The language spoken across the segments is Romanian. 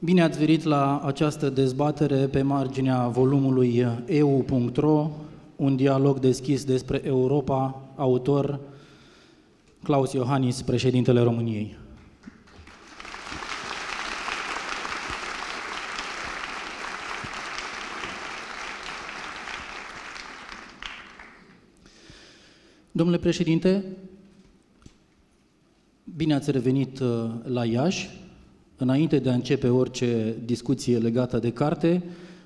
Bine ați venit la această dezbatere pe marginea volumului EU.ro, un dialog deschis despre Europa, autor Claus Iohannis, președintele României. Domnule președinte, bine ați revenit uh, la Iași. Înainte de a începe orice discuție legată de carte,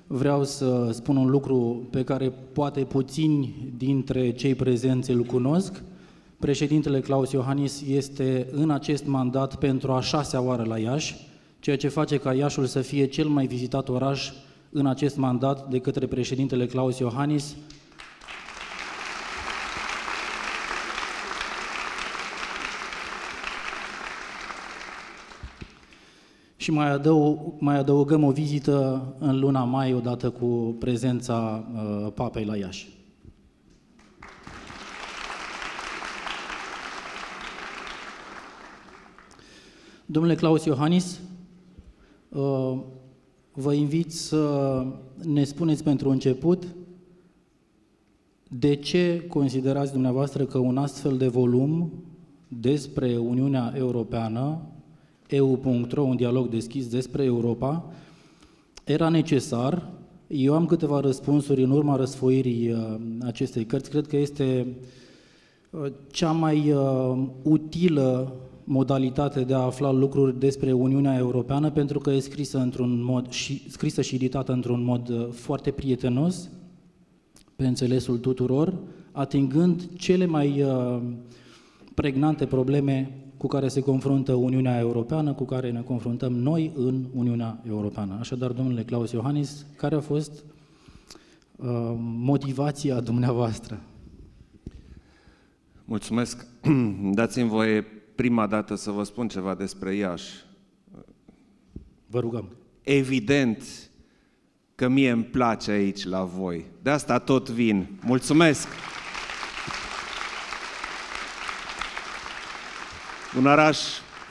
vreau să spun un lucru pe care poate puțini dintre cei prezenți îl cunosc. Președintele Claus Iohannis este în acest mandat pentru a șasea oară la Iași, ceea ce face ca Iașul să fie cel mai vizitat oraș în acest mandat de către președintele Claus Iohannis, și mai, adăug, mai adăugăm o vizită în luna mai, odată cu prezența uh, papei la Iași. Domnule Claus Iohannis, uh, vă invit să ne spuneți pentru început de ce considerați dumneavoastră că un astfel de volum despre Uniunea Europeană eu.ro, un dialog deschis despre Europa, era necesar. Eu am câteva răspunsuri în urma răsfoirii uh, acestei cărți. Cred că este uh, cea mai uh, utilă modalitate de a afla lucruri despre Uniunea Europeană pentru că e scrisă într-un mod și scrisă și editată într-un mod foarte prietenos pe înțelesul tuturor, atingând cele mai pregnante probleme cu care se confruntă Uniunea Europeană, cu care ne confruntăm noi în Uniunea Europeană. Așadar, domnule Claus Iohannis, care a fost uh, motivația dumneavoastră? Mulțumesc. Dați-mi voie prima dată să vă spun ceva despre Iași. Vă rugăm. Evident că mie îmi place aici la voi. De asta tot vin. Mulțumesc! Un oraș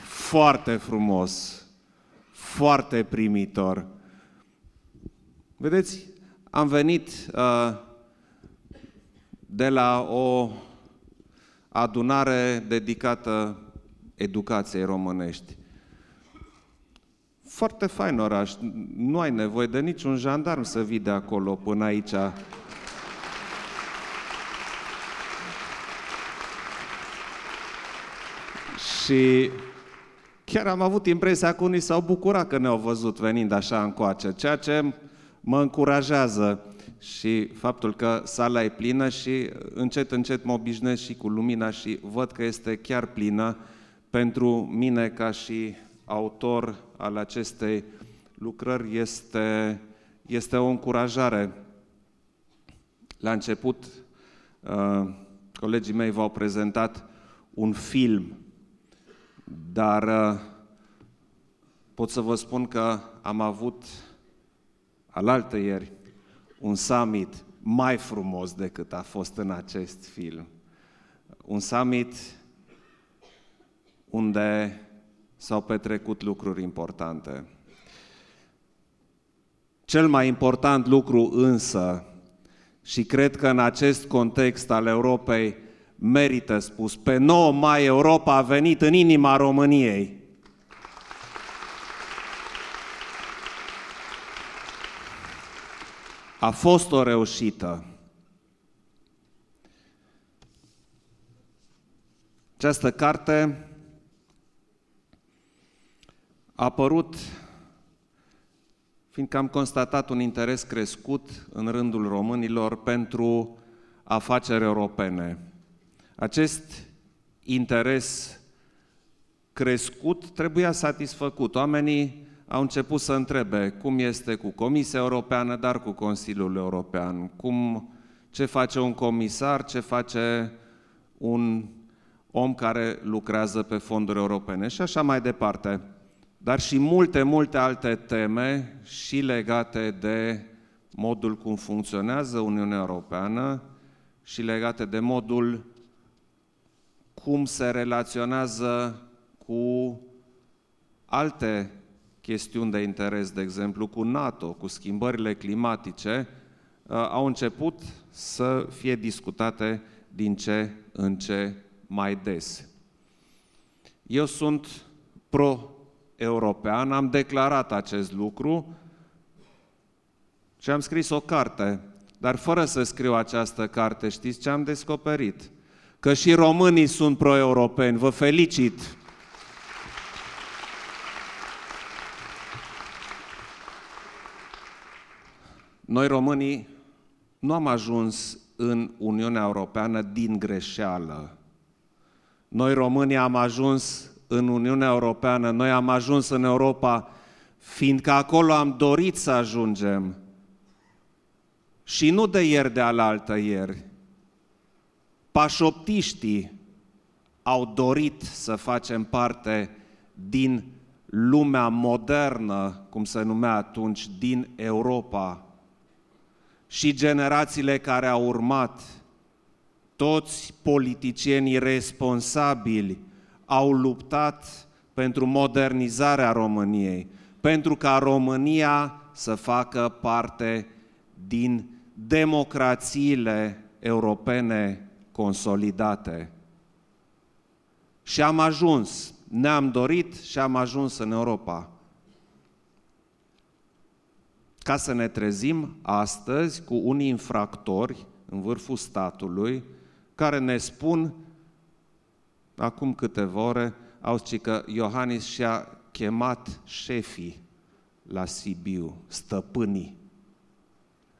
foarte frumos, foarte primitor. Vedeți, am venit uh, de la o adunare dedicată educației românești. Foarte fain oraș, nu ai nevoie de niciun jandarm să vii de acolo până aici. Și chiar am avut impresia că unii s-au bucurat că ne-au văzut venind așa încoace, ceea ce mă încurajează și faptul că sala e plină și încet, încet mă obișnuiesc și cu lumina și văd că este chiar plină pentru mine ca și autor al acestei lucrări este, este o încurajare. La început, uh, colegii mei v-au prezentat un film dar uh, pot să vă spun că am avut alaltă ieri un summit mai frumos decât a fost în acest film. Un summit unde s-au petrecut lucruri importante. Cel mai important lucru însă, și cred că în acest context al Europei merită spus. Pe 9 mai Europa a venit în inima României. A fost o reușită. Această carte a apărut fiindcă am constatat un interes crescut în rândul românilor pentru afaceri europene. Acest interes crescut trebuia satisfăcut. Oamenii au început să întrebe cum este cu Comisia Europeană, dar cu Consiliul European, cum, ce face un comisar, ce face un om care lucrează pe fonduri europene și așa mai departe. Dar și multe, multe alte teme și legate de modul cum funcționează Uniunea Europeană și legate de modul cum se relaționează cu alte chestiuni de interes, de exemplu cu NATO, cu schimbările climatice, uh, au început să fie discutate din ce în ce mai des. Eu sunt pro-european, am declarat acest lucru și am scris o carte, dar fără să scriu această carte, știți ce am descoperit? Că și românii sunt pro-europeni. Vă felicit! Noi românii nu am ajuns în Uniunea Europeană din greșeală. Noi românii am ajuns în Uniunea Europeană, noi am ajuns în Europa fiindcă acolo am dorit să ajungem. Și nu de ieri de alaltă ieri. Pașoptiștii au dorit să facem parte din lumea modernă, cum se numea atunci, din Europa. Și generațiile care au urmat, toți politicienii responsabili au luptat pentru modernizarea României, pentru ca România să facă parte din democrațiile europene consolidate. Și am ajuns, ne-am dorit și am ajuns în Europa. Ca să ne trezim astăzi cu unii infractori în vârful statului care ne spun acum câteva ore, au zis că Iohannis și-a chemat șefii la Sibiu, stăpânii.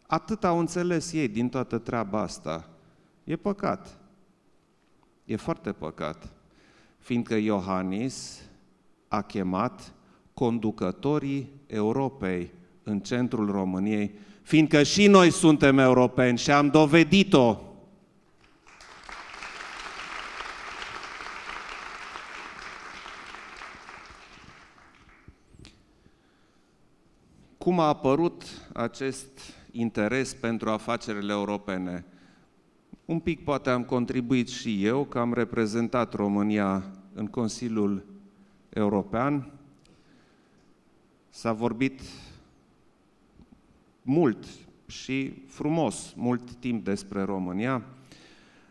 Atât au înțeles ei din toată treaba asta. E păcat. E foarte păcat. Fiindcă Iohannis a chemat conducătorii Europei în centrul României, fiindcă și noi suntem europeni și am dovedit-o Cum a apărut acest interes pentru afacerile europene? Un pic poate am contribuit și eu, că am reprezentat România în Consiliul European. S-a vorbit mult și frumos, mult timp despre România.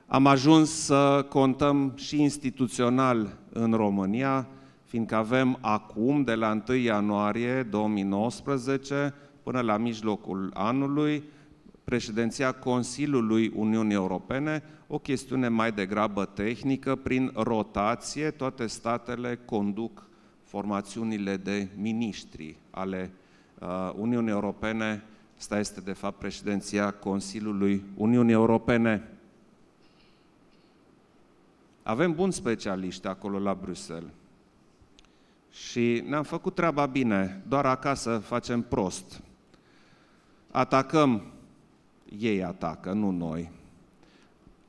Am ajuns să contăm și instituțional în România, fiindcă avem acum, de la 1 ianuarie 2019 până la mijlocul anului, președinția Consiliului Uniunii Europene, o chestiune mai degrabă tehnică, prin rotație, toate statele conduc formațiunile de miniștri ale uh, Uniunii Europene, asta este de fapt președinția Consiliului Uniunii Europene. Avem buni specialiști acolo la Bruxelles. Și ne-am făcut treaba bine, doar acasă facem prost. Atacăm, ei atacă, nu noi.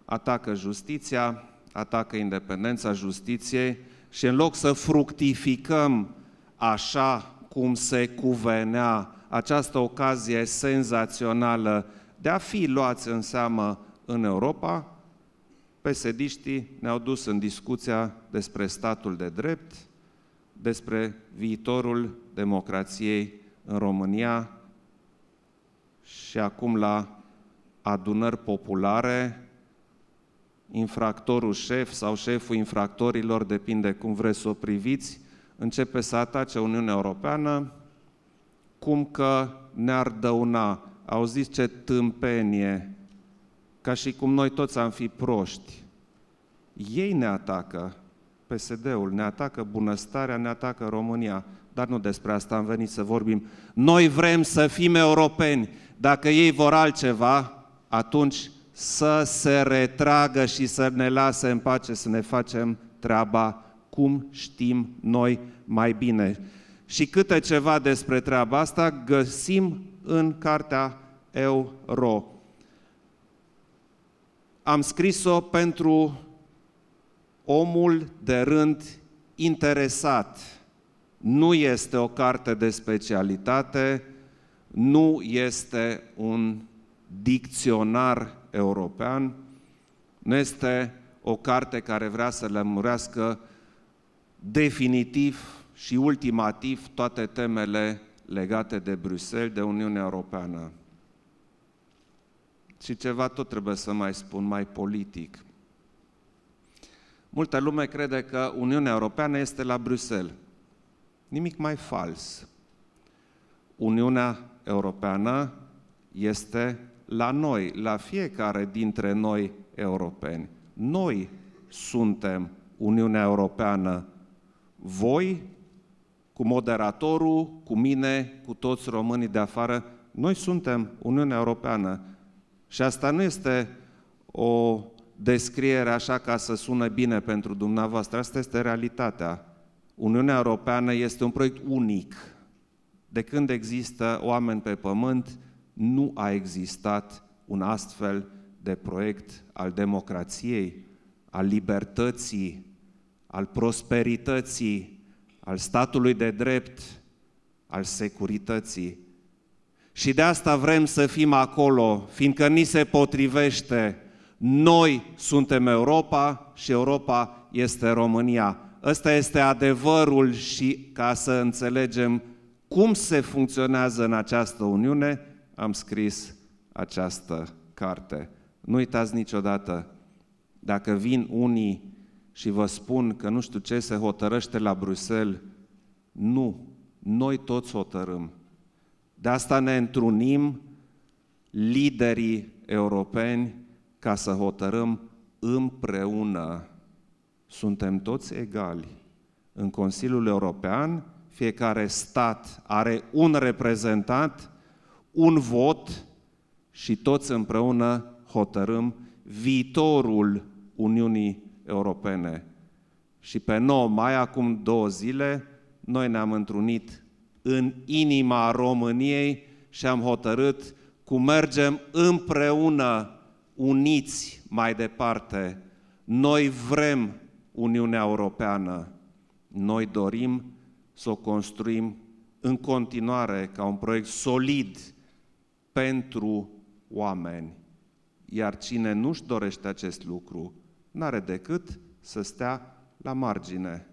Atacă justiția, atacă independența justiției și în loc să fructificăm așa cum se cuvenea această ocazie senzațională de a fi luați în seamă în Europa, pesediștii ne-au dus în discuția despre statul de drept, despre viitorul democrației în România și acum la adunări populare, infractorul șef sau șeful infractorilor, depinde cum vreți să o priviți, începe să atace Uniunea Europeană, cum că ne-ar dăuna. Au zis ce tâmpenie, ca și cum noi toți am fi proști. Ei ne atacă, PSD-ul, ne atacă bunăstarea, ne atacă România. Dar nu despre asta am venit să vorbim. Noi vrem să fim europeni. Dacă ei vor altceva, atunci să se retragă și să ne lase în pace să ne facem treaba cum știm noi mai bine. Și câte ceva despre treaba asta găsim în cartea Euro. Am scris-o pentru omul de rând interesat. Nu este o carte de specialitate, nu este un dicționar european, nu este o carte care vrea să lămurească definitiv și ultimativ toate temele legate de Bruxelles, de Uniunea Europeană. Și ceva tot trebuie să mai spun, mai politic. Multă lume crede că Uniunea Europeană este la Bruxelles. Nimic mai fals. Uniunea Europeană este la noi, la fiecare dintre noi europeni. Noi suntem Uniunea Europeană. Voi, cu moderatorul, cu mine, cu toți românii de afară, noi suntem Uniunea Europeană. Și asta nu este o descriere așa ca să sună bine pentru dumneavoastră, asta este realitatea. Uniunea Europeană este un proiect unic. De când există oameni pe pământ, nu a existat un astfel de proiect al democrației, al libertății, al prosperității, al statului de drept, al securității. Și de asta vrem să fim acolo, fiindcă ni se potrivește. Noi suntem Europa și Europa este România. Ăsta este adevărul și ca să înțelegem cum se funcționează în această Uniune, am scris această carte. Nu uitați niciodată, dacă vin unii și vă spun că nu știu ce se hotărăște la Bruxelles, nu, noi toți hotărâm. De asta ne întrunim liderii europeni ca să hotărâm împreună. Suntem toți egali. În Consiliul European, fiecare stat are un reprezentant, un vot și toți împreună hotărâm viitorul Uniunii Europene. Și pe 9 mai, acum două zile, noi ne-am întrunit în inima României și am hotărât cum mergem împreună, uniți mai departe. Noi vrem Uniunea Europeană. Noi dorim să o construim în continuare ca un proiect solid pentru oameni. Iar cine nu-și dorește acest lucru, n-are decât să stea la margine.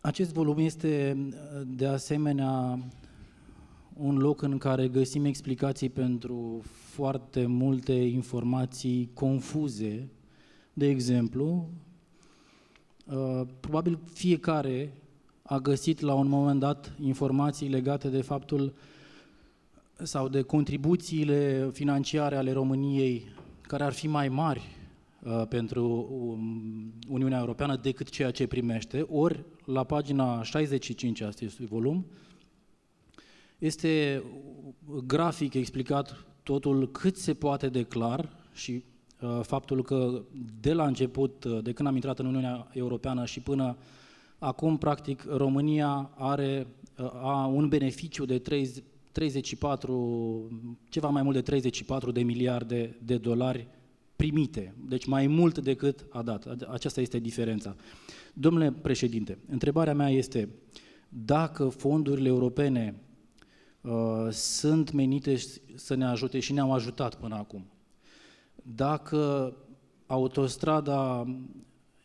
Acest volum este de asemenea un loc în care găsim explicații pentru foarte multe informații confuze. De exemplu, uh, probabil fiecare a găsit la un moment dat informații legate de faptul sau de contribuțiile financiare ale României care ar fi mai mari uh, pentru um, Uniunea Europeană decât ceea ce primește, ori la pagina 65 a acestui volum este grafic explicat totul cât se poate de clar și uh, faptul că de la început, uh, de când am intrat în Uniunea Europeană și până Acum, practic, România are a un beneficiu de 30, 34, ceva mai mult de 34 de miliarde de dolari primite, deci mai mult decât a dat. Aceasta este diferența. Domnule președinte, întrebarea mea este dacă fondurile europene uh, sunt menite să ne ajute și ne-au ajutat până acum, dacă autostrada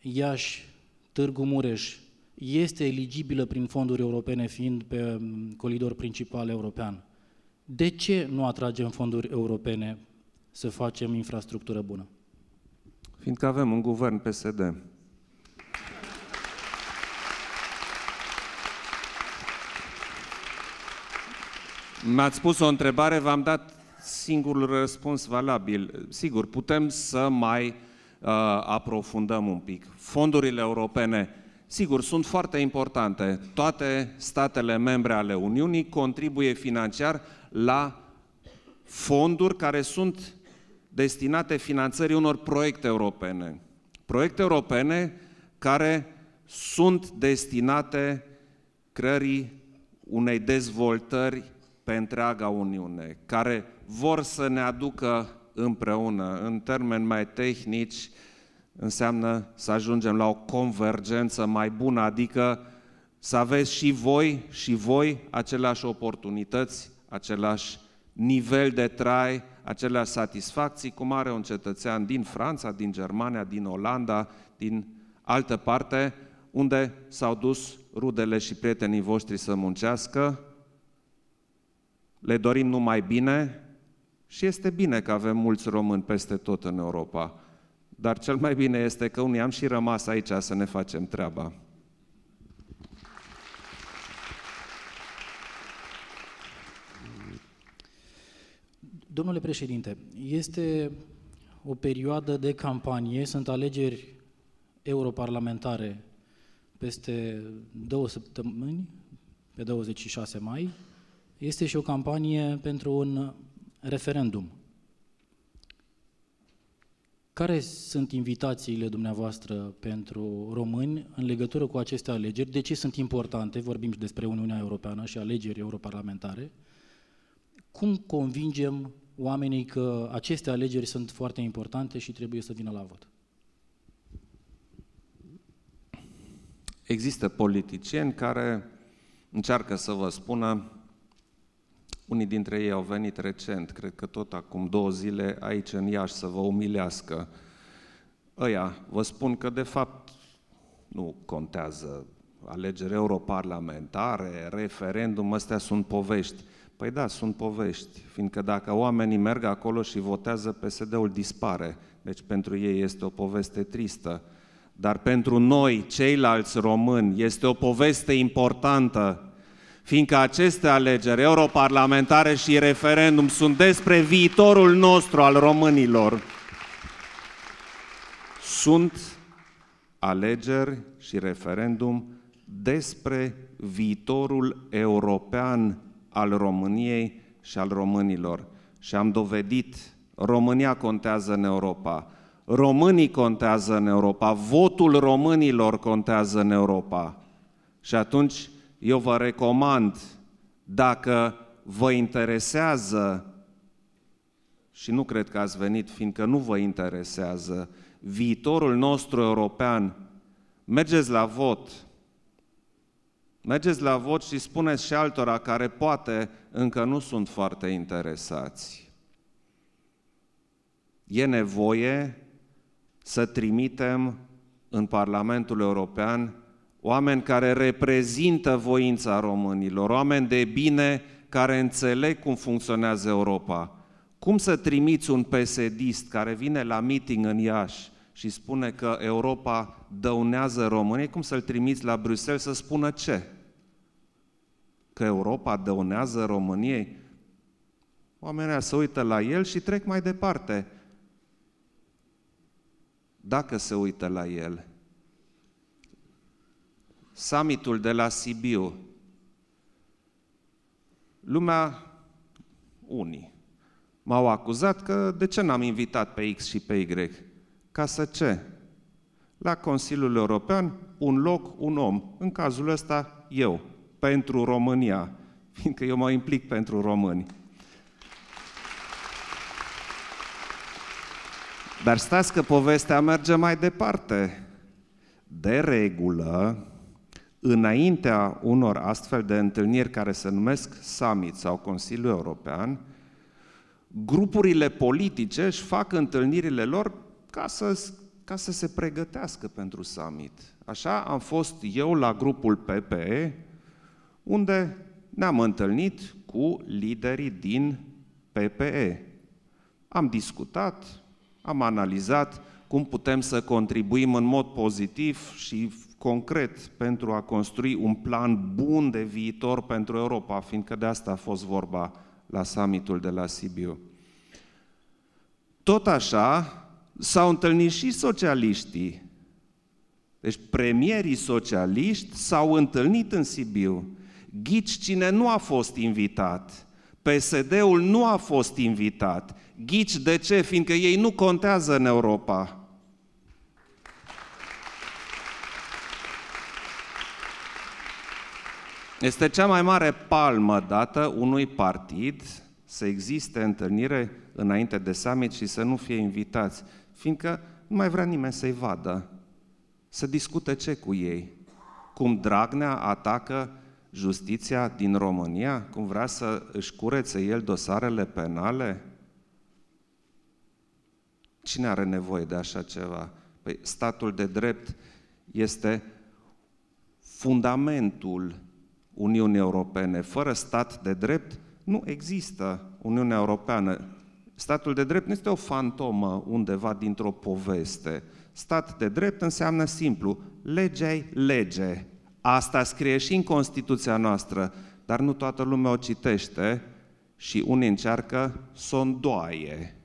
Iași-Târgu Mureș este eligibilă prin fonduri europene fiind pe mm, colidor principal european. De ce nu atragem fonduri europene să facem infrastructură bună? Fiindcă avem un guvern PSD. Mi-ați pus o întrebare, v-am dat singurul răspuns valabil. Sigur, putem să mai uh, aprofundăm un pic. Fondurile europene Sigur, sunt foarte importante. Toate statele membre ale Uniunii contribuie financiar la fonduri care sunt destinate finanțării unor proiecte europene. Proiecte europene care sunt destinate creării unei dezvoltări pe întreaga Uniune, care vor să ne aducă împreună, în termeni mai tehnici, înseamnă să ajungem la o convergență mai bună, adică să aveți și voi și voi aceleași oportunități, același nivel de trai, aceleași satisfacții cum are un cetățean din Franța, din Germania, din Olanda, din altă parte, unde s-au dus rudele și prietenii voștri să muncească, le dorim numai bine și este bine că avem mulți români peste tot în Europa. Dar cel mai bine este că unii am și rămas aici să ne facem treaba. Domnule președinte, este o perioadă de campanie, sunt alegeri europarlamentare peste două săptămâni, pe 26 mai, este și o campanie pentru un referendum. Care sunt invitațiile dumneavoastră pentru români în legătură cu aceste alegeri? De ce sunt importante? Vorbim și despre Uniunea Europeană și alegeri europarlamentare. Cum convingem oamenii că aceste alegeri sunt foarte importante și trebuie să vină la vot? Există politicieni care încearcă să vă spună, unii dintre ei au venit recent, cred că tot acum două zile, aici în Iași să vă umilească. Ăia vă spun că de fapt nu contează alegeri europarlamentare, referendum, astea sunt povești. Păi da, sunt povești, fiindcă dacă oamenii merg acolo și votează, PSD-ul dispare. Deci pentru ei este o poveste tristă. Dar pentru noi, ceilalți români, este o poveste importantă, fiindcă aceste alegeri europarlamentare și referendum sunt despre viitorul nostru al românilor. Sunt alegeri și referendum despre viitorul european al României și al românilor. Și am dovedit, România contează în Europa, românii contează în Europa, votul românilor contează în Europa. Și atunci eu vă recomand, dacă vă interesează, și nu cred că ați venit fiindcă nu vă interesează, viitorul nostru european, mergeți la vot, Mergeți la vot și spuneți și altora care poate încă nu sunt foarte interesați. E nevoie să trimitem în Parlamentul European oameni care reprezintă voința românilor, oameni de bine care înțeleg cum funcționează Europa. Cum să trimiți un psd care vine la meeting în Iași și spune că Europa dăunează României, cum să-l trimiți la Bruxelles să spună ce? Că Europa dăunează României? Oamenii se uită la el și trec mai departe. Dacă se uită la el. Summitul de la Sibiu. Lumea, unii, m-au acuzat că de ce n-am invitat pe X și pe Y? Ca să ce? La Consiliul European, un loc, un om. În cazul ăsta, eu, pentru România, fiindcă eu mă implic pentru români. Dar stați că povestea merge mai departe. De regulă, înaintea unor astfel de întâlniri care se numesc summit sau Consiliul European, grupurile politice își fac întâlnirile lor ca să, ca să se pregătească pentru summit. Așa am fost eu la grupul PPE, unde ne-am întâlnit cu liderii din PPE. Am discutat, am analizat cum putem să contribuim în mod pozitiv și concret pentru a construi un plan bun de viitor pentru Europa, fiindcă de asta a fost vorba la summitul de la Sibiu. Tot așa, s-au întâlnit și socialiștii. Deci premierii socialiști s-au întâlnit în Sibiu. Ghici cine nu a fost invitat. PSD-ul nu a fost invitat. Ghici de ce? Fiindcă ei nu contează în Europa. Este cea mai mare palmă dată unui partid să existe întâlnire înainte de summit și să nu fie invitați, fiindcă nu mai vrea nimeni să-i vadă, să discute ce cu ei. Cum Dragnea atacă justiția din România? Cum vrea să își curețe el dosarele penale? Cine are nevoie de așa ceva? Păi statul de drept este fundamentul Uniunii Europene. Fără stat de drept nu există Uniunea Europeană. Statul de drept nu este o fantomă undeva dintr-o poveste. Stat de drept înseamnă simplu, legea lege. Asta scrie și în Constituția noastră, dar nu toată lumea o citește și unii încearcă să o îndoaie.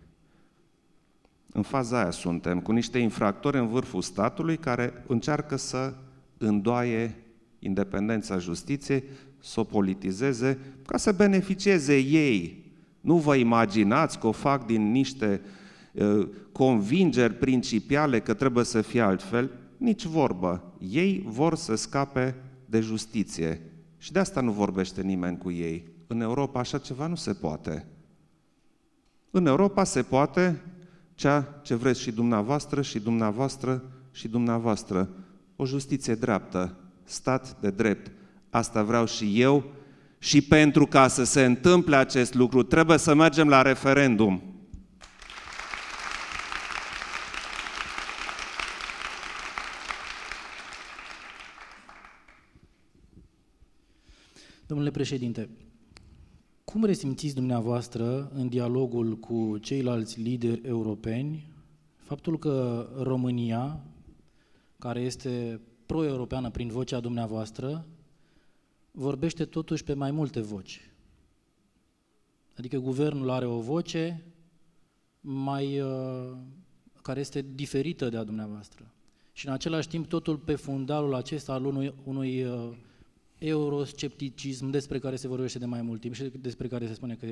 În faza aia suntem, cu niște infractori în vârful statului care încearcă să îndoaie independența justiției, să o politizeze, ca să beneficieze ei. Nu vă imaginați că o fac din niște uh, convingeri principiale că trebuie să fie altfel? Nici vorbă. Ei vor să scape de justiție. Și de asta nu vorbește nimeni cu ei. În Europa așa ceva nu se poate. În Europa se poate ceea ce vreți și dumneavoastră, și dumneavoastră, și dumneavoastră. O justiție dreaptă, stat de drept. Asta vreau și eu și pentru ca să se întâmple acest lucru trebuie să mergem la referendum. Domnule președinte, cum resimțiți dumneavoastră în dialogul cu ceilalți lideri europeni faptul că România, care este pro-europeană prin vocea dumneavoastră, vorbește totuși pe mai multe voci? Adică guvernul are o voce mai, uh, care este diferită de a dumneavoastră. Și în același timp totul pe fundalul acesta al unui, unui uh, euroscepticism despre care se vorbește de mai mult timp și despre care se spune că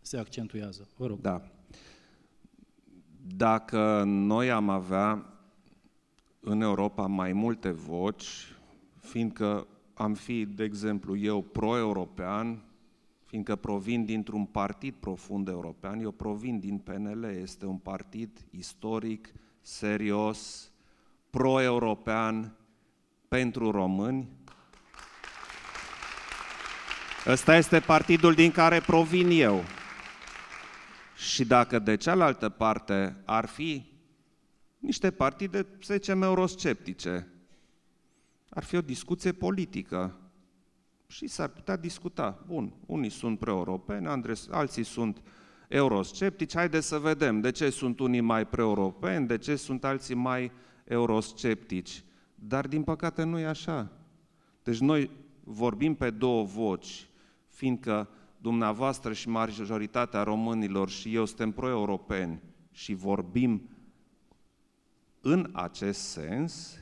se accentuează. Vă rog. Da. Dacă noi am avea în Europa mai multe voci, fiindcă am fi, de exemplu, eu pro-european, fiindcă provin dintr-un partid profund european, eu provin din PNL, este un partid istoric, serios, pro-european, pentru români, Ăsta este partidul din care provin eu. Și dacă de cealaltă parte ar fi niște partide, să zicem, eurosceptice, ar fi o discuție politică și s-ar putea discuta. Bun, unii sunt pre-europeni, alții sunt eurosceptici, haideți să vedem de ce sunt unii mai pre-europeni, de ce sunt alții mai eurosceptici. Dar din păcate nu e așa. Deci noi vorbim pe două voci fiindcă dumneavoastră și majoritatea românilor și eu suntem pro-europeni și vorbim în acest sens,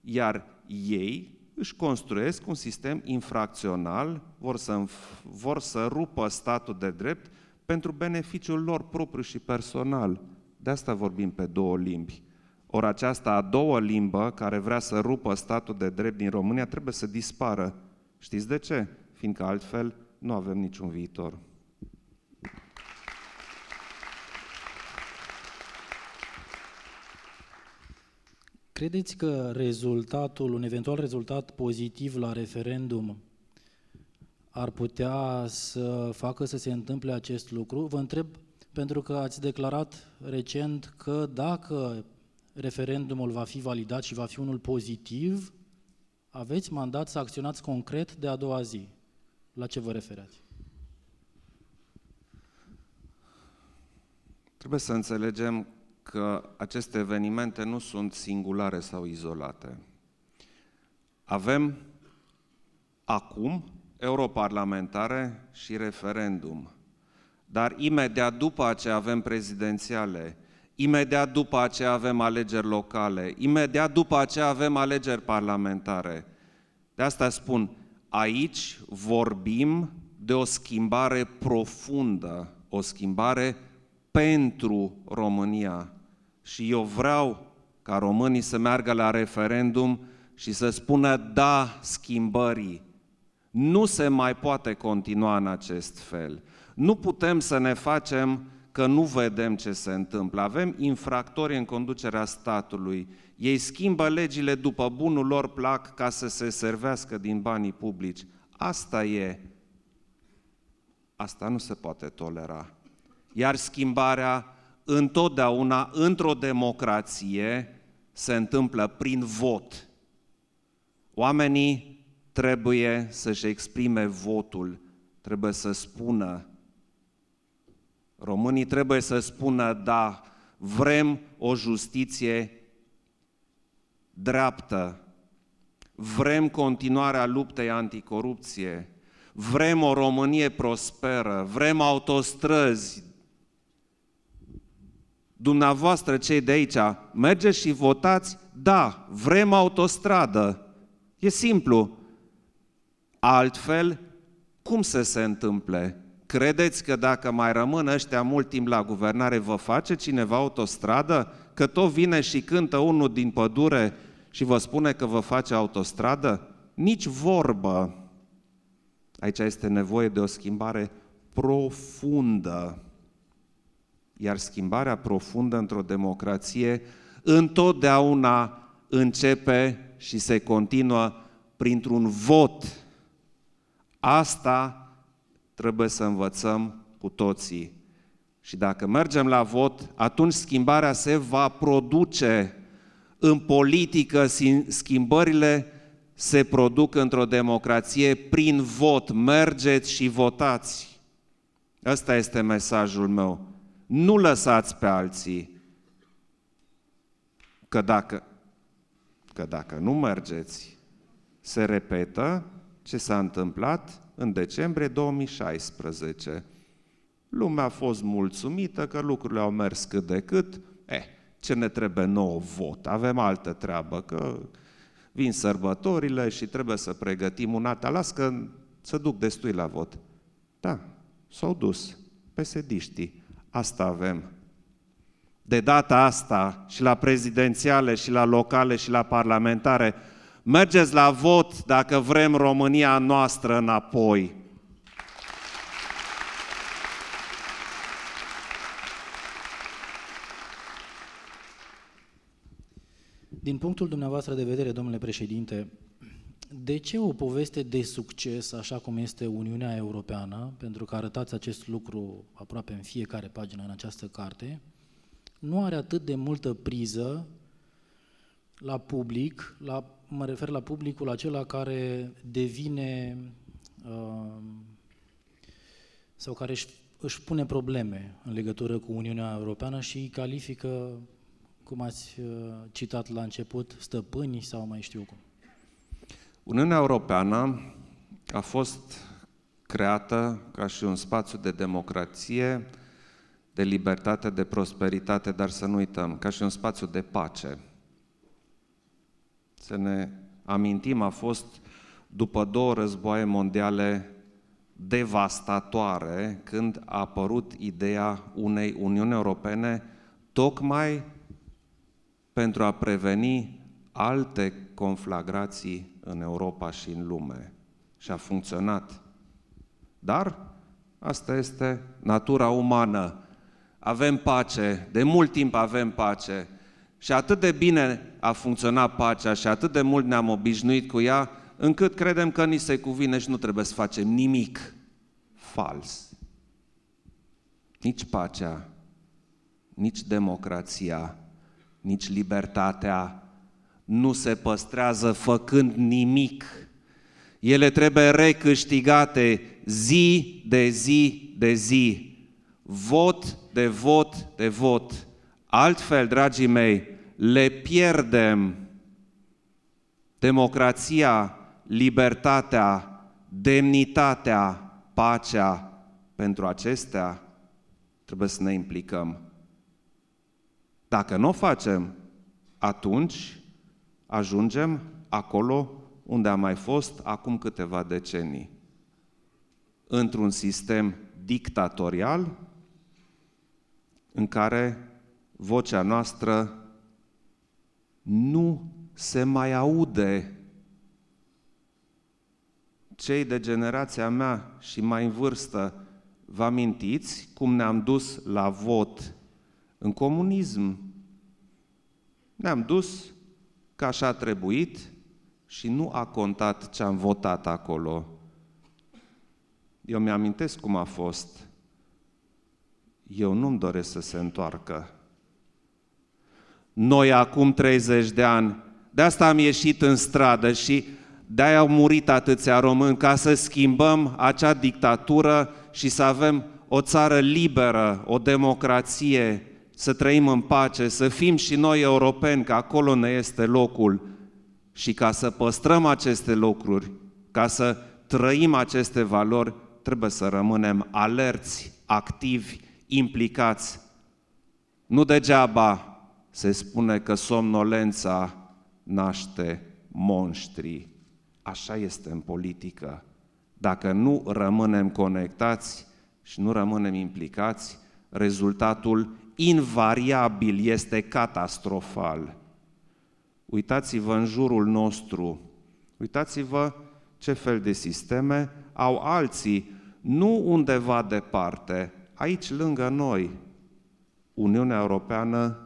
iar ei își construiesc un sistem infracțional, vor să, vor să rupă statul de drept pentru beneficiul lor propriu și personal. De asta vorbim pe două limbi. Ori aceasta a doua limbă, care vrea să rupă statul de drept din România, trebuie să dispară. Știți de ce? Fiindcă altfel nu avem niciun viitor. Credeți că rezultatul, un eventual rezultat pozitiv la referendum ar putea să facă să se întâmple acest lucru? Vă întreb pentru că ați declarat recent că dacă referendumul va fi validat și va fi unul pozitiv, aveți mandat să acționați concret de a doua zi. La ce vă referați? Trebuie să înțelegem că aceste evenimente nu sunt singulare sau izolate. Avem acum europarlamentare și referendum. Dar imediat după aceea avem prezidențiale, imediat după aceea avem alegeri locale, imediat după aceea avem alegeri parlamentare. De asta spun, aici vorbim de o schimbare profundă, o schimbare pentru România. Și eu vreau ca românii să meargă la referendum și să spună da schimbării. Nu se mai poate continua în acest fel. Nu putem să ne facem că nu vedem ce se întâmplă. Avem infractori în conducerea statului. Ei schimbă legile după bunul lor plac ca să se servească din banii publici. Asta e. Asta nu se poate tolera. Iar schimbarea întotdeauna într-o democrație se întâmplă prin vot. Oamenii trebuie să-și exprime votul, trebuie să spună. Românii trebuie să spună, da, vrem o justiție dreaptă, vrem continuarea luptei anticorupție, vrem o Românie prosperă, vrem autostrăzi. Dumneavoastră, cei de aici, mergeți și votați, da, vrem autostradă. E simplu. Altfel, cum să se întâmple? Credeți că dacă mai rămân ăștia mult timp la guvernare, vă face cineva autostradă? Că tot vine și cântă unul din pădure și vă spune că vă face autostradă? Nici vorbă. Aici este nevoie de o schimbare profundă. Iar schimbarea profundă într-o democrație întotdeauna începe și se continuă printr-un vot. Asta trebuie să învățăm cu toții. Și dacă mergem la vot, atunci schimbarea se va produce. În politică, schimbările se produc într-o democrație prin vot. Mergeți și votați. Ăsta este mesajul meu. Nu lăsați pe alții că dacă, că dacă nu mergeți, se repetă ce s-a întâmplat în decembrie 2016. Lumea a fost mulțumită că lucrurile au mers cât de cât. Eh, ce ne trebuie nou vot? Avem altă treabă, că vin sărbătorile și trebuie să pregătim un alt. Las că să duc destui la vot. Da, s-au dus pesediștii. Asta avem. De data asta și la prezidențiale și la locale și la parlamentare Mergeți la vot dacă vrem România noastră înapoi. Din punctul dumneavoastră de vedere, domnule președinte, de ce o poveste de succes, așa cum este Uniunea Europeană, pentru că arătați acest lucru aproape în fiecare pagină în această carte, nu are atât de multă priză la public, la mă refer la publicul acela care devine uh, sau care își, își pune probleme în legătură cu Uniunea Europeană și îi califică, cum ați uh, citat la început, stăpâni sau mai știu cum. Uniunea Europeană a fost creată ca și un spațiu de democrație, de libertate, de prosperitate, dar să nu uităm, ca și un spațiu de pace. Să ne amintim, a fost după două războaie mondiale devastatoare, când a apărut ideea unei Uniuni Europene tocmai pentru a preveni alte conflagrații în Europa și în lume. Și a funcționat. Dar asta este natura umană. Avem pace, de mult timp avem pace, și atât de bine a funcționat pacea și atât de mult ne-am obișnuit cu ea, încât credem că ni se cuvine și nu trebuie să facem nimic fals. Nici pacea, nici democrația, nici libertatea nu se păstrează făcând nimic. Ele trebuie recâștigate zi de zi de zi, vot de vot de vot. Altfel, dragii mei, le pierdem democrația, libertatea, demnitatea, pacea. Pentru acestea trebuie să ne implicăm. Dacă nu o facem, atunci ajungem acolo unde am mai fost acum câteva decenii. Într-un sistem dictatorial în care vocea noastră nu se mai aude. Cei de generația mea și mai în vârstă, vă amintiți cum ne-am dus la vot în comunism? Ne-am dus ca așa a trebuit și nu a contat ce am votat acolo. eu mi-amintesc cum a fost. Eu nu-mi doresc să se întoarcă. Noi acum 30 de ani, de asta am ieșit în stradă și de-aia au murit atâția români, ca să schimbăm acea dictatură și să avem o țară liberă, o democrație, să trăim în pace, să fim și noi europeni, că acolo ne este locul. Și ca să păstrăm aceste lucruri, ca să trăim aceste valori, trebuie să rămânem alerți, activi, implicați. Nu degeaba se spune că somnolența naște monștri. Așa este în politică. Dacă nu rămânem conectați și nu rămânem implicați, rezultatul invariabil este catastrofal. Uitați-vă în jurul nostru, uitați-vă ce fel de sisteme au alții, nu undeva departe, aici lângă noi. Uniunea Europeană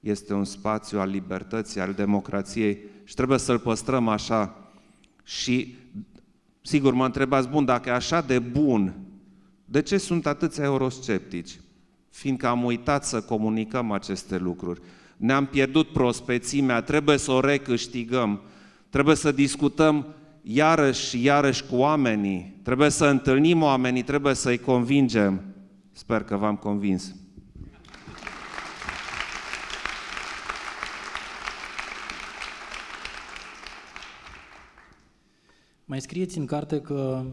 este un spațiu al libertății, al democrației și trebuie să-l păstrăm așa. Și, sigur, mă întrebați, bun, dacă e așa de bun, de ce sunt atâția eurosceptici? Fiindcă am uitat să comunicăm aceste lucruri. Ne-am pierdut prospețimea, trebuie să o recâștigăm. Trebuie să discutăm iarăși și iarăși cu oamenii. Trebuie să întâlnim oamenii, trebuie să-i convingem. Sper că v-am convins. Mai scrieți în carte că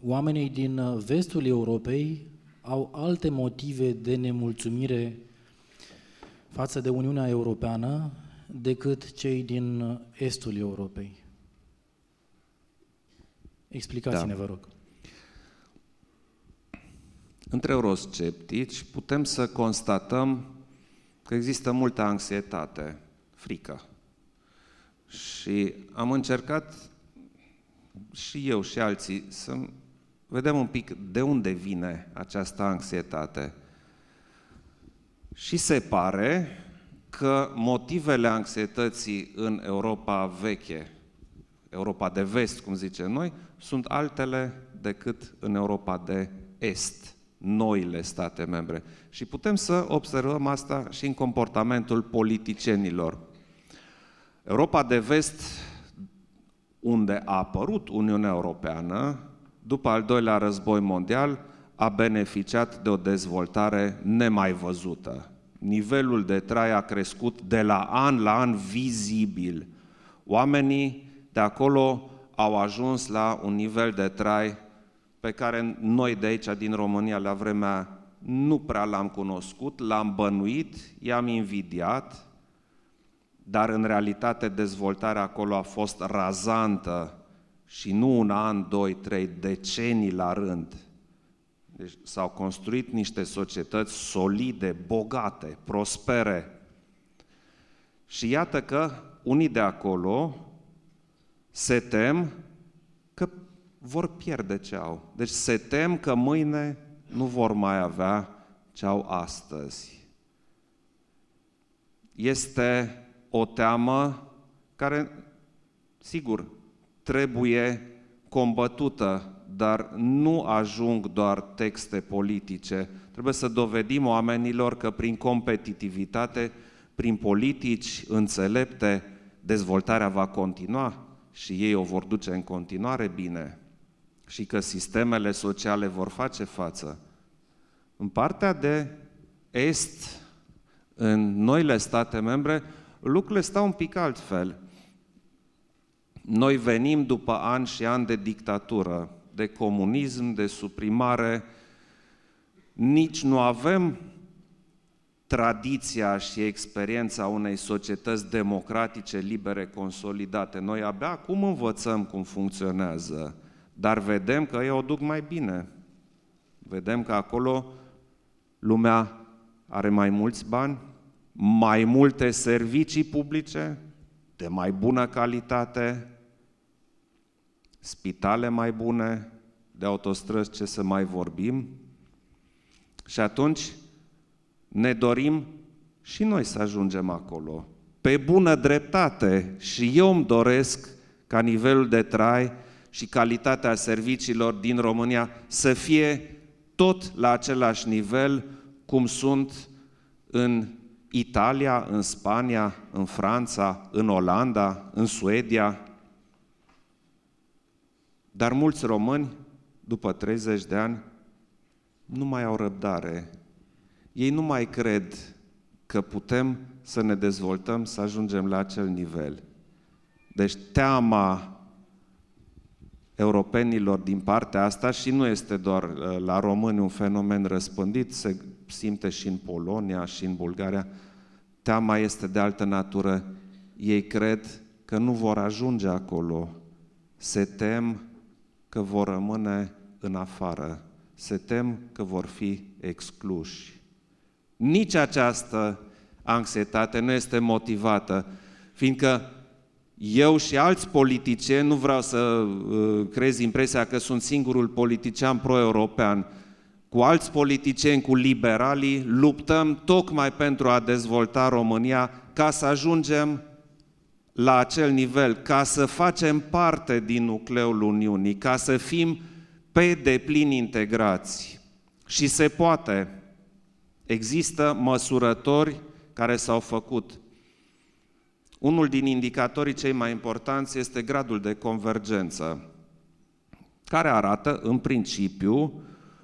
oamenii din vestul Europei au alte motive de nemulțumire față de Uniunea Europeană decât cei din estul Europei. Explicați-ne, da. vă rog. Între eurosceptici putem să constatăm că există multă anxietate, frică. Și am încercat și eu și alții să vedem un pic de unde vine această anxietate. Și se pare că motivele anxietății în Europa veche, Europa de vest, cum zicem noi, sunt altele decât în Europa de est, noile state membre. Și putem să observăm asta și în comportamentul politicienilor. Europa de vest, unde a apărut Uniunea Europeană, după al doilea război mondial, a beneficiat de o dezvoltare nemai văzută. Nivelul de trai a crescut de la an la an vizibil. Oamenii de acolo au ajuns la un nivel de trai pe care noi de aici, din România, la vremea nu prea l-am cunoscut, l-am bănuit, i-am invidiat, dar în realitate dezvoltarea acolo a fost razantă și nu un an, doi, trei, decenii la rând. Deci s-au construit niște societăți solide, bogate, prospere. Și iată că unii de acolo se tem că vor pierde ce au. Deci se tem că mâine nu vor mai avea ce au astăzi. Este o teamă care, sigur, trebuie combătută, dar nu ajung doar texte politice. Trebuie să dovedim oamenilor că prin competitivitate, prin politici înțelepte, dezvoltarea va continua și ei o vor duce în continuare bine și că sistemele sociale vor face față. În partea de est, în noile state membre, lucrurile stau un pic altfel. Noi venim după ani și ani de dictatură, de comunism, de suprimare, nici nu avem tradiția și experiența unei societăți democratice, libere, consolidate. Noi abia acum învățăm cum funcționează, dar vedem că ei o duc mai bine. Vedem că acolo lumea are mai mulți bani, mai multe servicii publice, de mai bună calitate, spitale mai bune, de autostrăzi ce să mai vorbim. Și atunci ne dorim și noi să ajungem acolo. Pe bună dreptate și eu îmi doresc ca nivelul de trai și calitatea serviciilor din România să fie tot la același nivel cum sunt în Italia, în Spania, în Franța, în Olanda, în Suedia. Dar mulți români, după 30 de ani, nu mai au răbdare. Ei nu mai cred că putem să ne dezvoltăm, să ajungem la acel nivel. Deci teama europenilor din partea asta și nu este doar uh, la români un fenomen răspândit, se simte și în Polonia și în Bulgaria. Teama este de altă natură. Ei cred că nu vor ajunge acolo. Se tem că vor rămâne în afară. Se tem că vor fi excluși. Nici această anxietate nu este motivată, fiindcă eu și alți politicieni, nu vreau să uh, crezi impresia că sunt singurul politician pro-european, cu alți politicieni, cu liberalii, luptăm tocmai pentru a dezvolta România ca să ajungem la acel nivel, ca să facem parte din nucleul Uniunii, ca să fim pe deplin integrați. Și se poate. Există măsurători care s-au făcut. Unul din indicatorii cei mai importanți este gradul de convergență, care arată, în principiu,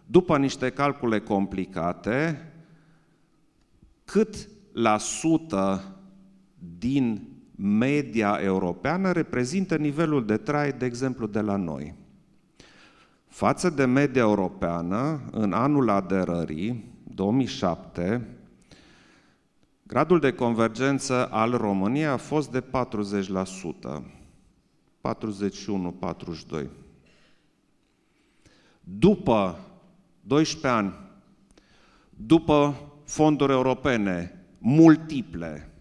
după niște calcule complicate, cât la sută din media europeană reprezintă nivelul de trai, de exemplu, de la noi. Față de media europeană, în anul aderării, 2007, Gradul de convergență al României a fost de 40%, 41-42%. După 12 ani, după fonduri europene multiple,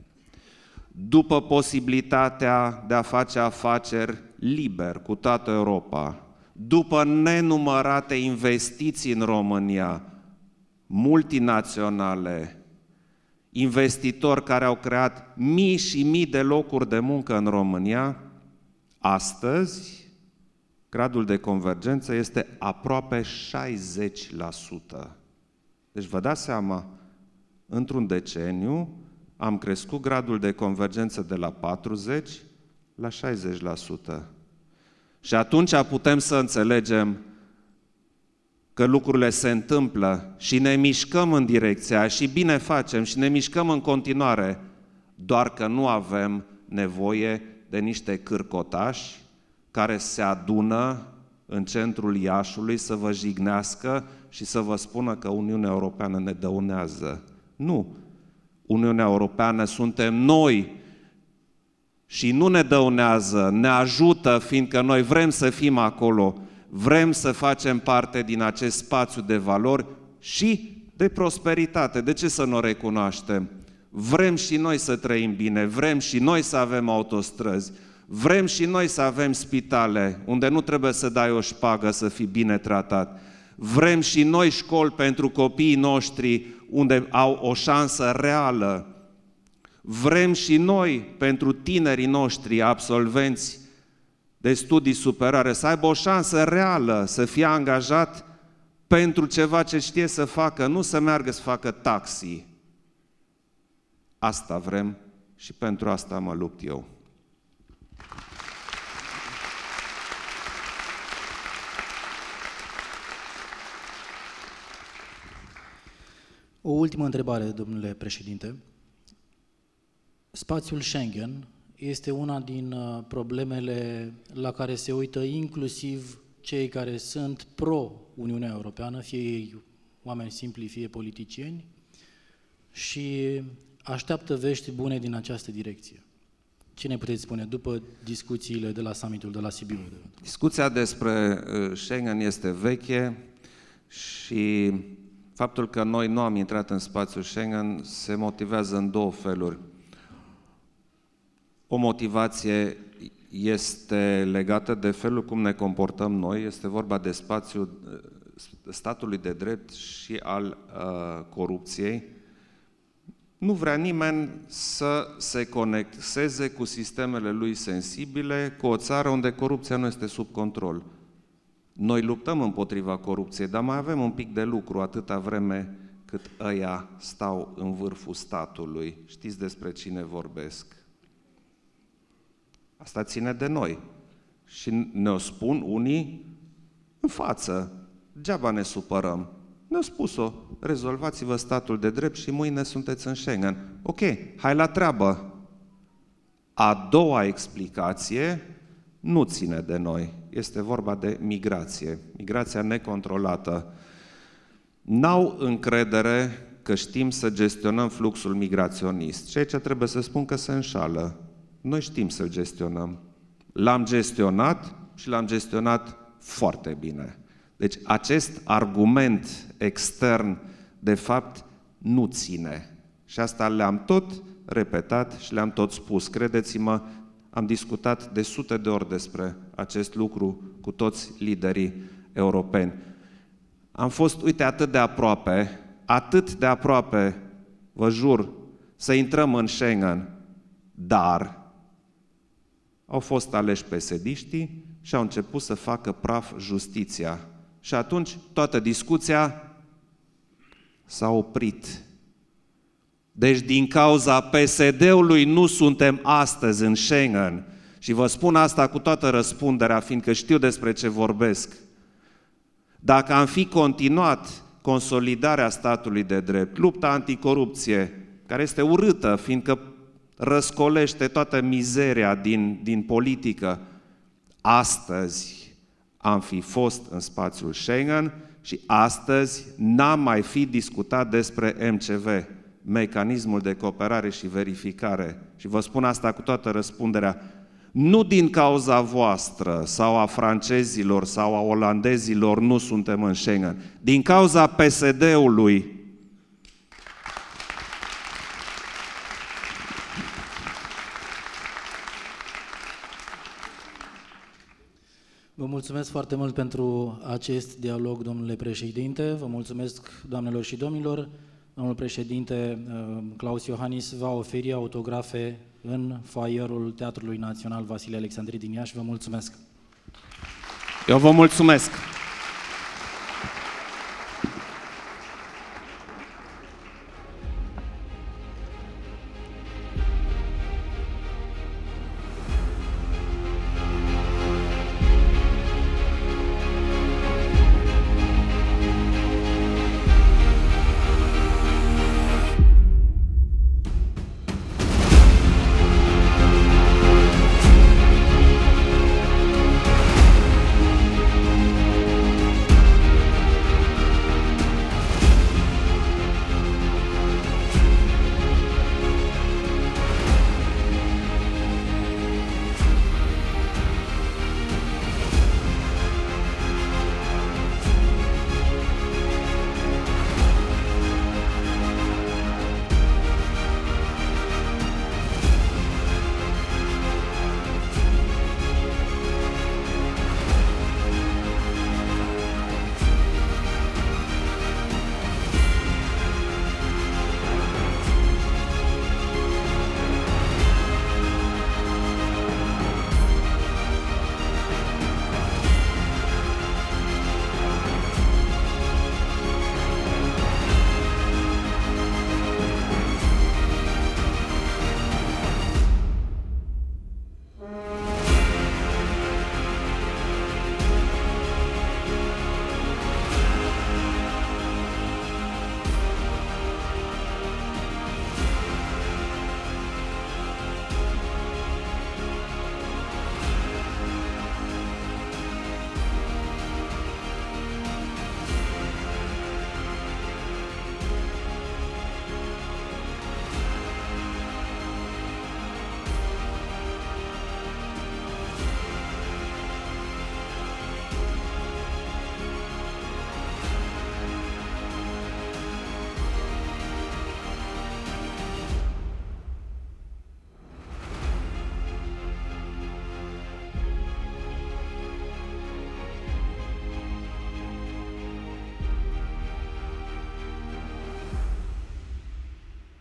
după posibilitatea de a face afaceri liber cu toată Europa, după nenumărate investiții în România, multinaționale, investitori care au creat mii și mii de locuri de muncă în România, astăzi gradul de convergență este aproape 60%. Deci vă dați seama, într-un deceniu am crescut gradul de convergență de la 40 la 60%. Și atunci putem să înțelegem că lucrurile se întâmplă și ne mișcăm în direcția și bine facem și ne mișcăm în continuare, doar că nu avem nevoie de niște cârcotași care se adună în centrul Iașului să vă jignească și să vă spună că Uniunea Europeană ne dăunează. Nu. Uniunea Europeană suntem noi și nu ne dăunează, ne ajută, fiindcă noi vrem să fim acolo vrem să facem parte din acest spațiu de valori și de prosperitate. De ce să nu o recunoaștem? Vrem și noi să trăim bine, vrem și noi să avem autostrăzi, vrem și noi să avem spitale unde nu trebuie să dai o șpagă să fii bine tratat. Vrem și noi școli pentru copiii noștri unde au o șansă reală. Vrem și noi pentru tinerii noștri absolvenți de studii superioare, să aibă o șansă reală să fie angajat pentru ceva ce știe să facă, nu să meargă să facă taxi. Asta vrem și pentru asta mă lupt eu. O ultimă întrebare, domnule președinte. Spațiul Schengen este una din uh, problemele la care se uită inclusiv cei care sunt pro-Uniunea Europeană, fie ei oameni simpli, fie politicieni, și așteaptă vești bune din această direcție. Ce ne puteți spune după discuțiile de la summitul de la Sibiu? Discuția despre uh, Schengen este veche și faptul că noi nu am intrat în spațiul Schengen se motivează în două feluri. O motivație este legată de felul cum ne comportăm noi, este vorba de spațiul statului de drept și al uh, corupției. nu vrea nimeni să se conecteze cu sistemele lui sensibile, cu o țară unde corupția nu este sub control. Noi luptăm împotriva corupției, dar mai avem un pic de lucru atâta vreme cât ăia stau în vârful statului. Știți despre cine vorbesc? Asta ține de noi. Și ne-o spun unii în față. Geaba ne supărăm. Ne-au spus-o, rezolvați-vă statul de drept și mâine sunteți în Schengen. Ok, hai la treabă. A doua explicație nu ține de noi. Este vorba de migrație, migrația necontrolată. N-au încredere că știm să gestionăm fluxul migraționist. Și aici trebuie să spun că se înșală. Noi știm să-l gestionăm. L-am gestionat și l-am gestionat foarte bine. Deci acest argument extern, de fapt, nu ține. Și asta le-am tot repetat și le-am tot spus. Credeți-mă, am discutat de sute de ori despre acest lucru cu toți liderii europeni. Am fost, uite, atât de aproape, atât de aproape, vă jur, să intrăm în Schengen, dar au fost aleși pesediștii și au început să facă praf justiția. Și atunci toată discuția s-a oprit. Deci din cauza PSD-ului nu suntem astăzi în Schengen. Și vă spun asta cu toată răspunderea, fiindcă știu despre ce vorbesc. Dacă am fi continuat consolidarea statului de drept, lupta anticorupție, care este urâtă, fiindcă răscolește toată mizeria din, din politică, astăzi am fi fost în spațiul Schengen și astăzi n-am mai fi discutat despre MCV, mecanismul de cooperare și verificare. Și vă spun asta cu toată răspunderea, nu din cauza voastră sau a francezilor sau a olandezilor nu suntem în Schengen, din cauza PSD-ului Vă mulțumesc foarte mult pentru acest dialog, domnule președinte. Vă mulțumesc, doamnelor și domnilor. Domnul președinte uh, Claus Iohannis va oferi autografe în foaierul Teatrului Național Vasile Alexandri din Iași. Vă mulțumesc! Eu vă mulțumesc!